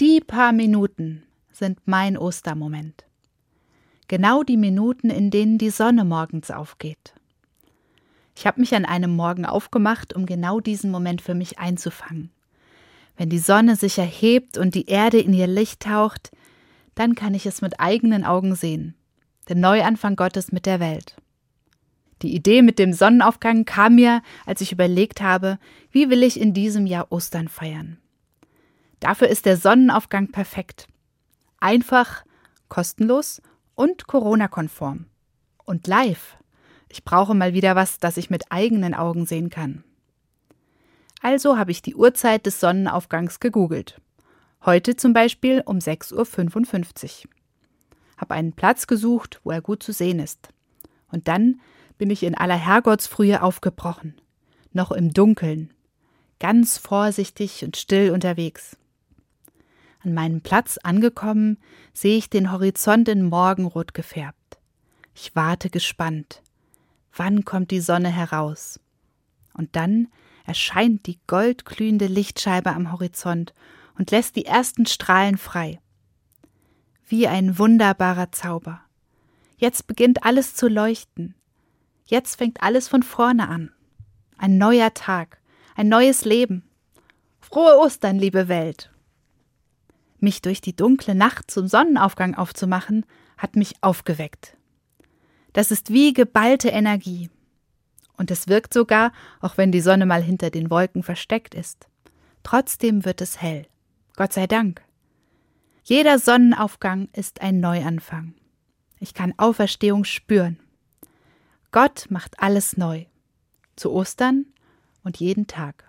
Die paar Minuten sind mein Ostermoment. Genau die Minuten, in denen die Sonne morgens aufgeht. Ich habe mich an einem Morgen aufgemacht, um genau diesen Moment für mich einzufangen. Wenn die Sonne sich erhebt und die Erde in ihr Licht taucht, dann kann ich es mit eigenen Augen sehen. Den Neuanfang Gottes mit der Welt. Die Idee mit dem Sonnenaufgang kam mir, als ich überlegt habe, wie will ich in diesem Jahr Ostern feiern. Dafür ist der Sonnenaufgang perfekt. Einfach, kostenlos und Corona-konform. Und live. Ich brauche mal wieder was, das ich mit eigenen Augen sehen kann. Also habe ich die Uhrzeit des Sonnenaufgangs gegoogelt. Heute zum Beispiel um 6.55 Uhr. Habe einen Platz gesucht, wo er gut zu sehen ist. Und dann bin ich in aller Herrgottsfrühe aufgebrochen. Noch im Dunkeln. Ganz vorsichtig und still unterwegs. An meinem Platz angekommen, sehe ich den Horizont in Morgenrot gefärbt. Ich warte gespannt. Wann kommt die Sonne heraus? Und dann erscheint die goldglühende Lichtscheibe am Horizont und lässt die ersten Strahlen frei. Wie ein wunderbarer Zauber. Jetzt beginnt alles zu leuchten. Jetzt fängt alles von vorne an. Ein neuer Tag, ein neues Leben. Frohe Ostern, liebe Welt. Mich durch die dunkle Nacht zum Sonnenaufgang aufzumachen, hat mich aufgeweckt. Das ist wie geballte Energie. Und es wirkt sogar, auch wenn die Sonne mal hinter den Wolken versteckt ist. Trotzdem wird es hell. Gott sei Dank. Jeder Sonnenaufgang ist ein Neuanfang. Ich kann Auferstehung spüren. Gott macht alles neu. Zu Ostern und jeden Tag.